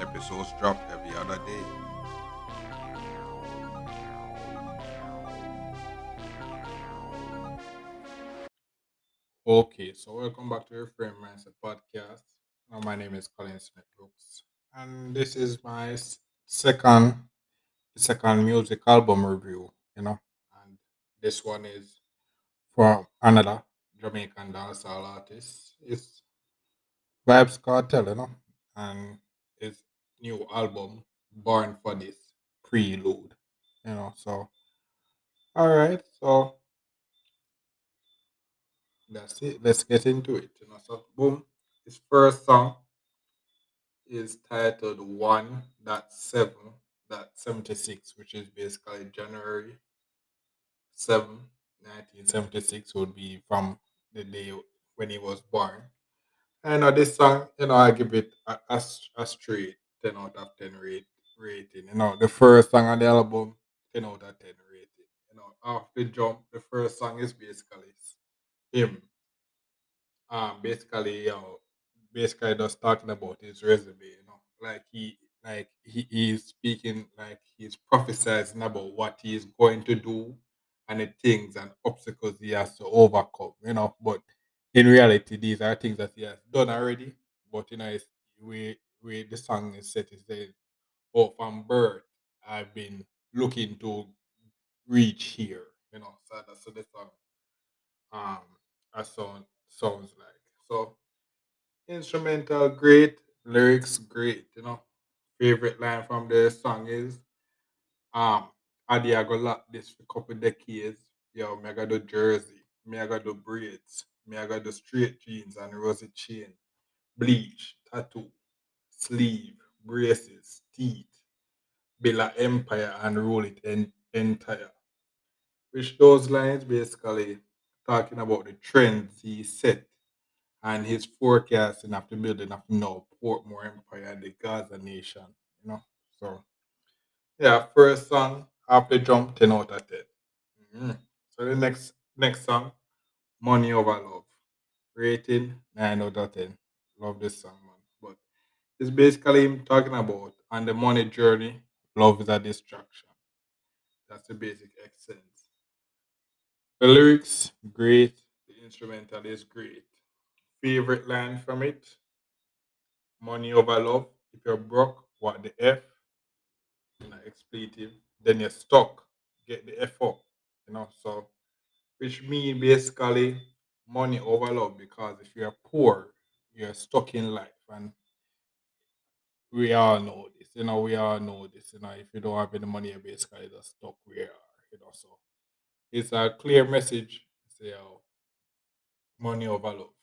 Episodes drop every other day. Okay, so welcome back to the Frame Mindset Podcast. My name is Colin Smith Brooks, and this is my second second music album review. You know, and this one is from another Jamaican dancehall artist. It's Vybz Kartel, you know, and new album Born for This Prelude. You know, so all right, so that's it. Let's get into it. You know, so boom, his first song is titled one dot seven dot seventy six, which is basically January 7, 1976 would be from the day when he was born. And uh, this song, you know, I give it a, a, a straight 10 out of 10 rate, rating. You know, the first song on the album, 10 out of 10 rating. You know, off the jump, the first song is basically him um basically you know basically just talking about his resume you know like he like he is speaking like he's prophesizing about what he is going to do and the things and obstacles he has to overcome you know but in reality these are things that he has done already but you know it's we we the song is set is saying oh from birth i've been looking to reach here you know so that's what the song um a song sounds like so Instrumental great, lyrics great. You know, favorite line from the song is um, Adi I go lock this for a couple decades. Yo, me I got the jersey, me I got the braids, me I got the straight jeans and rosy chain, bleach, tattoo, sleeve, braces, teeth, build a empire and rule it en- entire. Which those lines basically talking about the trends he set and his forecasting after building up now Portmore Empire and the Gaza Nation, you know. So yeah, first song after jump 10 out of 10. Mhm. So the next next song, Money Over Love. Rating 9 out of 10. Love this song, it's basically him talking about on the money journey, love is a distraction. That's the basic essence. The lyrics, great. The instrumental is great. Favorite line from it, money over love. If you're broke, what the F, you know, expletive, then you're stuck. Get the F up, you know. So, which means basically money over love because if you're poor, you're stuck in life, and we all know this. You know, we all know this. You know, if you don't have any money, you're basically just stuck where you are. You know, so it's a clear message. Say, oh, money over love.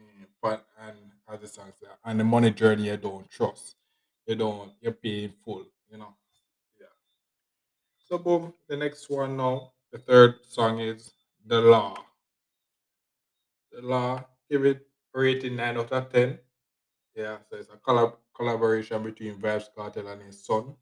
Mm, but and as the song says, and the money journey you don't trust. You don't you're paying full, you know. Yeah. So boom, the next one now, the third song is The Law. The Law, give it rating nine out of ten. Yeah, so it's a collab collaboration between Vybz Kartel and his son.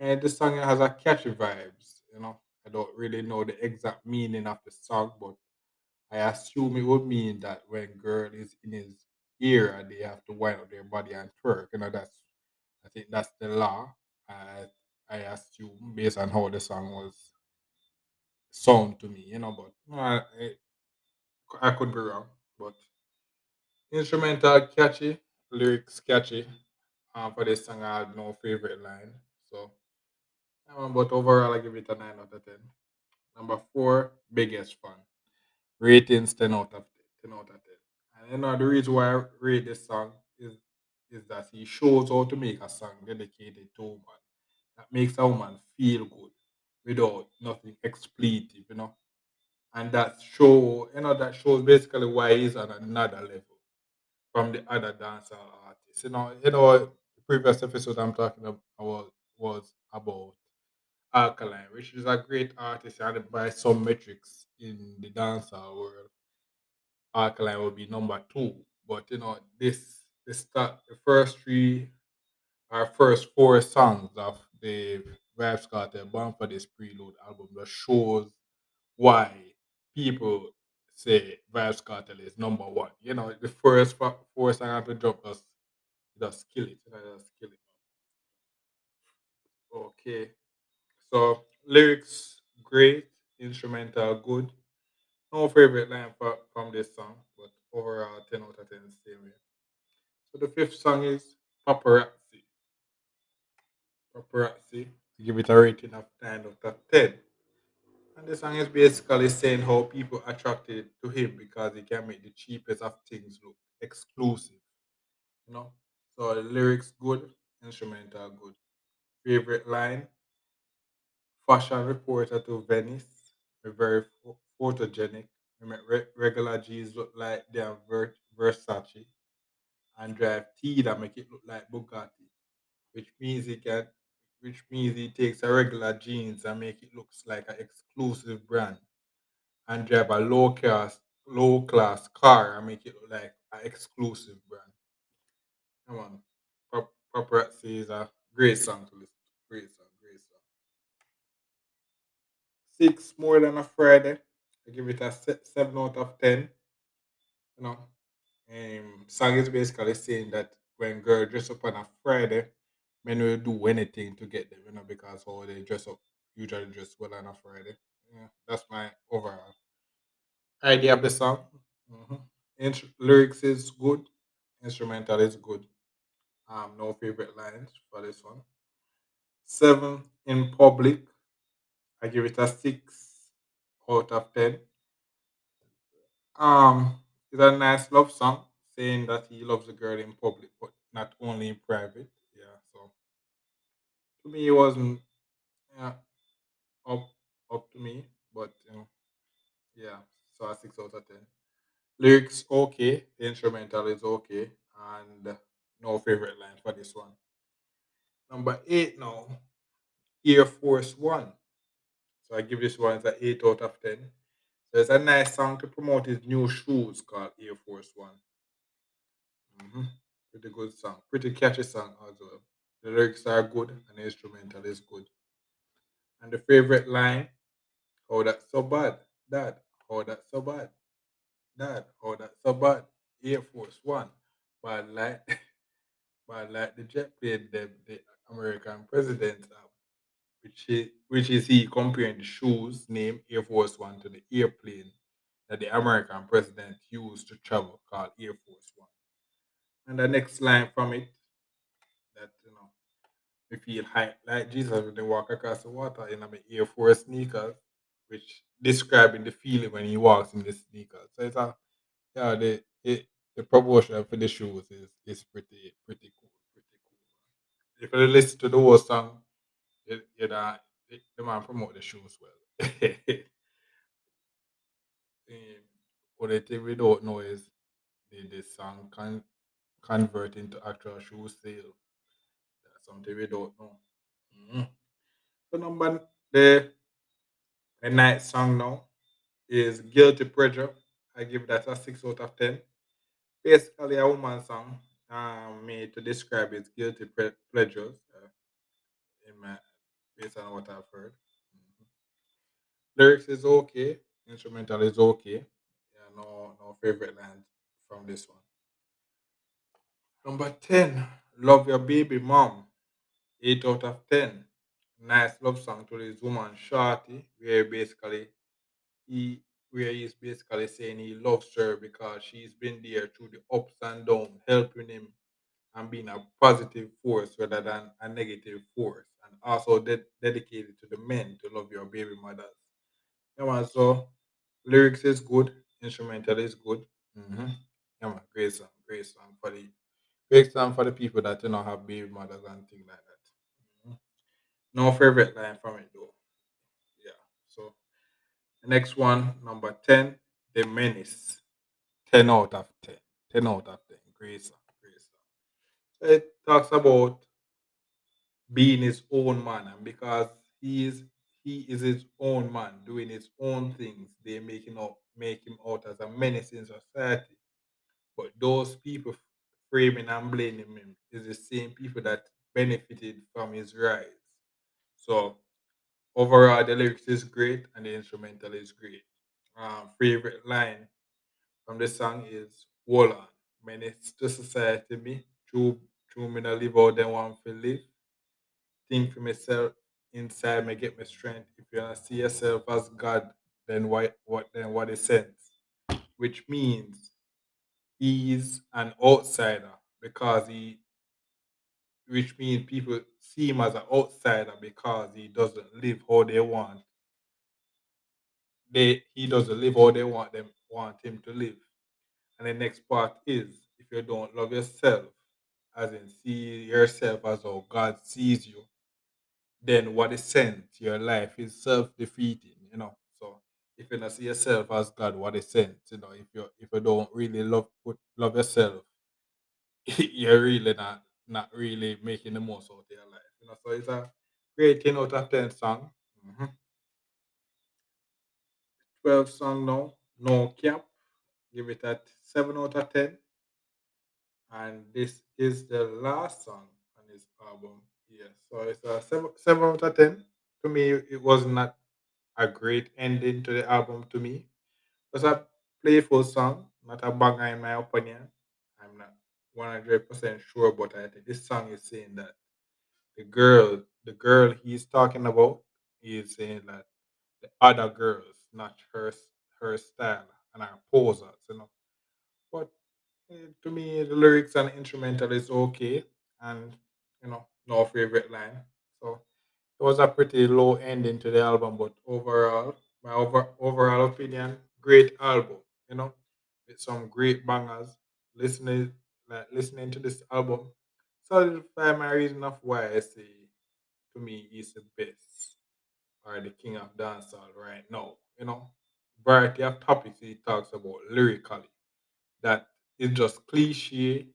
And the song has a catchy vibes, you know. I don't really know the exact meaning of the song, but I assume it would mean that when girl is in his ear they have to wind up their body and twerk, you know, that's I think that's the law. I I assume based on how the song was sound to me, you know, but uh, I, I could be wrong. But instrumental catchy, lyrics catchy. Um, for this song, I had no favorite line. So, um, but overall, I give it a nine out of ten. Number four, biggest fun. ratings 10 out of 10, 10 out of 10. And you know, the reason why I rate this song is is that he shows how to make a song dedicated to a woman that makes a woman feel good without nothing expletive, you know. And that show, you know, that shows basically why he's on another level from the other dancer artists. You know, you know, previous episode I'm talking about was about Alkaline, which is a great artist and by some metrics in the dancehall world. Alkaline will be number two. But you know, this the start the first three our first four songs of the Vybz Kartel Born for this Prelude album that shows why people say Vybz Kartel is number one. You know, the first four songs to drop us just kill it. Know, kill. Okay. So lyrics great, instrumental good. No favorite line for, from this song, but overall ten out of ten same. So the fifth song is Paparazzi. Paparazzi. Give it a rating of nine out of ten. And the song is basically saying how people attracted to him because he can make the cheapest of things look exclusive. You know? So lyrics good, instrumental good. Favorite line, fashion reporter to Venice. We're very pho- photogenic. We make re- regular G's look like they're Ver- Versace and drive T that make it look like Bugatti, which means he can which means he takes a regular jeans and make it looks like an exclusive brand and drive a low class low class car and make it look like an exclusive brand. Come on. Pap- Paparazzi is a great song to listen. Great song, great song. Six more than a Friday. I give it a seven out of ten. You know, um, song is basically saying that when girl dress up on a Friday, men will do anything to get them. You know, because how they dress up usually dress well on a Friday. Yeah, that's my overall idea of the song. hmm Int- lyrics is good. Instrumental is good. Um, no favorite lines for this one. Seven in public. I give it a six out of ten. Um, it's a nice love song saying that he loves a girl in public, but not only in private. Yeah, so to me, it wasn't yeah, up up to me, but you know, yeah, so a six out of ten. Lyrics okay, the instrumental is okay, and no favorite line for this one. Number eight now, Air Force One. So I give this one an eight out of ten. So it's a nice song to promote his new shoes called Air Force One. hmm Pretty good song. Pretty catchy song as well. The lyrics are good and the instrumental is good. And the favorite line, oh that's so bad. Dad, oh that's so bad. Dad, oh that's so bad. Air Force One. But like but like the jet plane the, the American president have, which is which is he comparing the shoes name Air Force One to the airplane that the American president used to travel called Air Force One. And the next line from it that you know we feel high like Jesus when they walk across the water in my Air Force sneakers, which describing the feeling when he walks in the sneakers. So it's a yeah the it, the promotion for the shoes is is pretty pretty cool, pretty cool. If you listen to the whole song, you, know the, man promote the shoes well. what the thing we don't know is the, the song can convert into actual shoe sale. That's something we don't know. Mhm. So number the the night song now is Guilty Pleasure. I give that a six out of ten. Basically a woman song um, made to describe its guilty pre- pleasures uh, in my based on what I've heard. Mhm. Lyrics is okay, instrumental is okay. Yeah, no no favorite lines from this one. Number ten, Love Your Baby Mom. 8 out of 10. Nice love song to this woman, Shorty, where basically he where he's basically saying he loves her because she's been there through the ups and downs, helping him and being a positive force rather than a negative force. And also de- dedicated to the men to love your baby mothers. Yeah, man, so lyrics is good, instrumental is good. Mm-hmm. Yeah, man, great song, great song for the great song for the people that you know have baby mothers and things like that. Mhm. No favorite line from it though. Next one, number 10, The Menace. 10 out of 10. 10 out of 10. Great song. Great song. It talks about being his own man, and because he is he is his own man, doing his own things, they make him out make him out as a menace in society. But those people framing and blaming him is the same people that benefited from his rise. So overall, the lyrics is great and the instrumental is great. Um, favorite line from the song is "Hold on, menace to society me, true, true me not live out them want to live. Think for myself inside me get my strength. If you don't see yourself as God, then why what then what is sense? Which means he's an outsider because he which means people see him as an outsider because he doesn't live how they want. They he doesn't live how they want them want him to live. And the next part is if you don't love yourself, as in see yourself as how God sees you, then what is sent? Your life is self-defeating, you know. So if you don't see yourself as God, what is sent? You know, if you if you don't really love put love yourself, you're really not not really making the most out of your life. You know, so it's a great 10 out of 10 song. Mhm. 12 song now, no cap. Give it a 7 out of 10. And this is the last song on this album. Yes, so it's a 7, 7 out of 10. To me, it was not a great ending to the album to me. It was a playful song, not a banger in my opinion. I'm not 100% sure, but I think this song is saying that the girl, the girl he's talking about, is saying that the other girls, not her, her style and her posers, you know. But eh, to me, the lyrics and instrumental is okay, and you know, no favorite line. So it was a pretty low ending to the album, but overall, my over, overall opinion, great album. You know, with some great bangers. Listening, like listening to this album, solidify my reason of why I say to me he's the best or the king of dancehall right now. You know, variety of topics he talks about lyrically that is just cliche,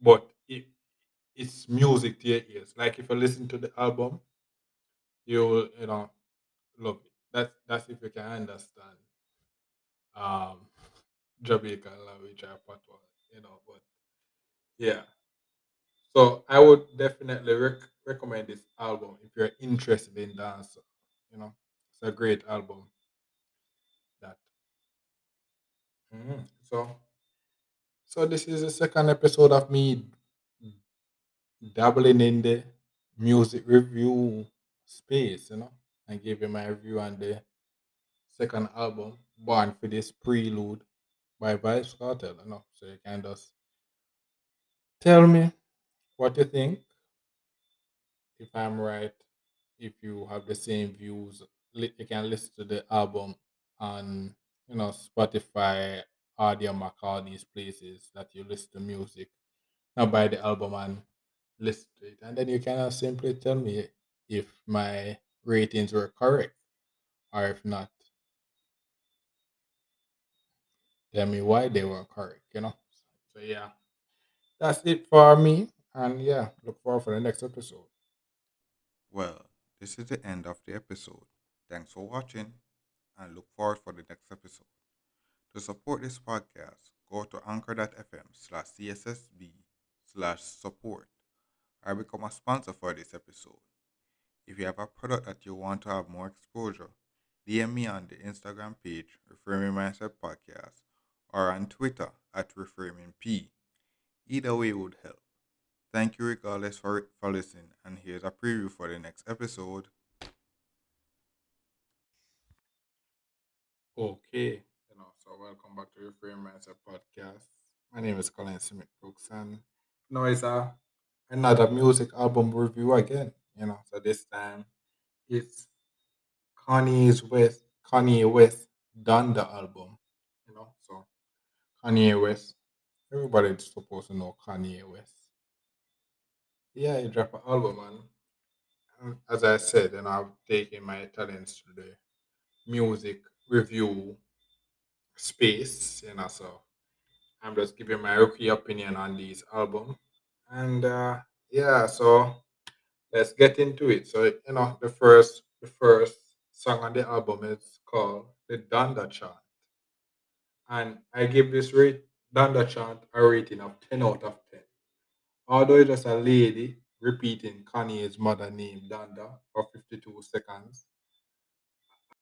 but it it's music to your ears. Like if you listen to the album, you'll you know love it. That's that's if you can understand um Jamaican language or patois, you know. But yeah, so I would definitely rec- recommend this album if you're interested in dance. You know, it's a great album. That Mhm. so so this is the second episode of me dabbling in the music review space. You know, and giving my review on the second album, Born for this Prelude Vybz Kartel. You know, so you can just tell me what you think if I'm right, if you have the same views, you can listen to the album on you know Spotify, Audiomack, all these places that you listen to music. Now buy the album and listen to it, and then you can simply tell me if my ratings were correct or if not. Tell me why they were correct. You know. So yeah, that's it for me, and yeah, look forward for the next episode. Well, this is the end of the episode. Thanks for watching and look forward for the next episode. To support this podcast, go to anchor.fm slash CSSB slash support or become a sponsor for this episode. If you have a product that you want to have more exposure, DM me on the Instagram page Reframing Mindset Podcast or on Twitter at ReframingP. Either way would help. Thank you regardless for, for listening, and here's a preview for the next episode. Okay, you know, so welcome back to Reframe Mindset Podcast. My name is Colin Smith Brooks, and know, it's a another music album review again. You know, so this time it's Kanye's West, Kanye West done the album. Kanye West, everybody's supposed to know Kanye West. Yeah, he dropped an album, and as I said, know, I've taken my talents to the music review space. You know, so I'm just giving my rookie opinion on these album. And uh, yeah, so let's get into it. So you know, the first the first song on the album is called the Donda Chant, and I give this rate Donda Chant a rating of ten out of ten. Although it's just a lady repeating Kanye's mother name Donda for fifty two seconds,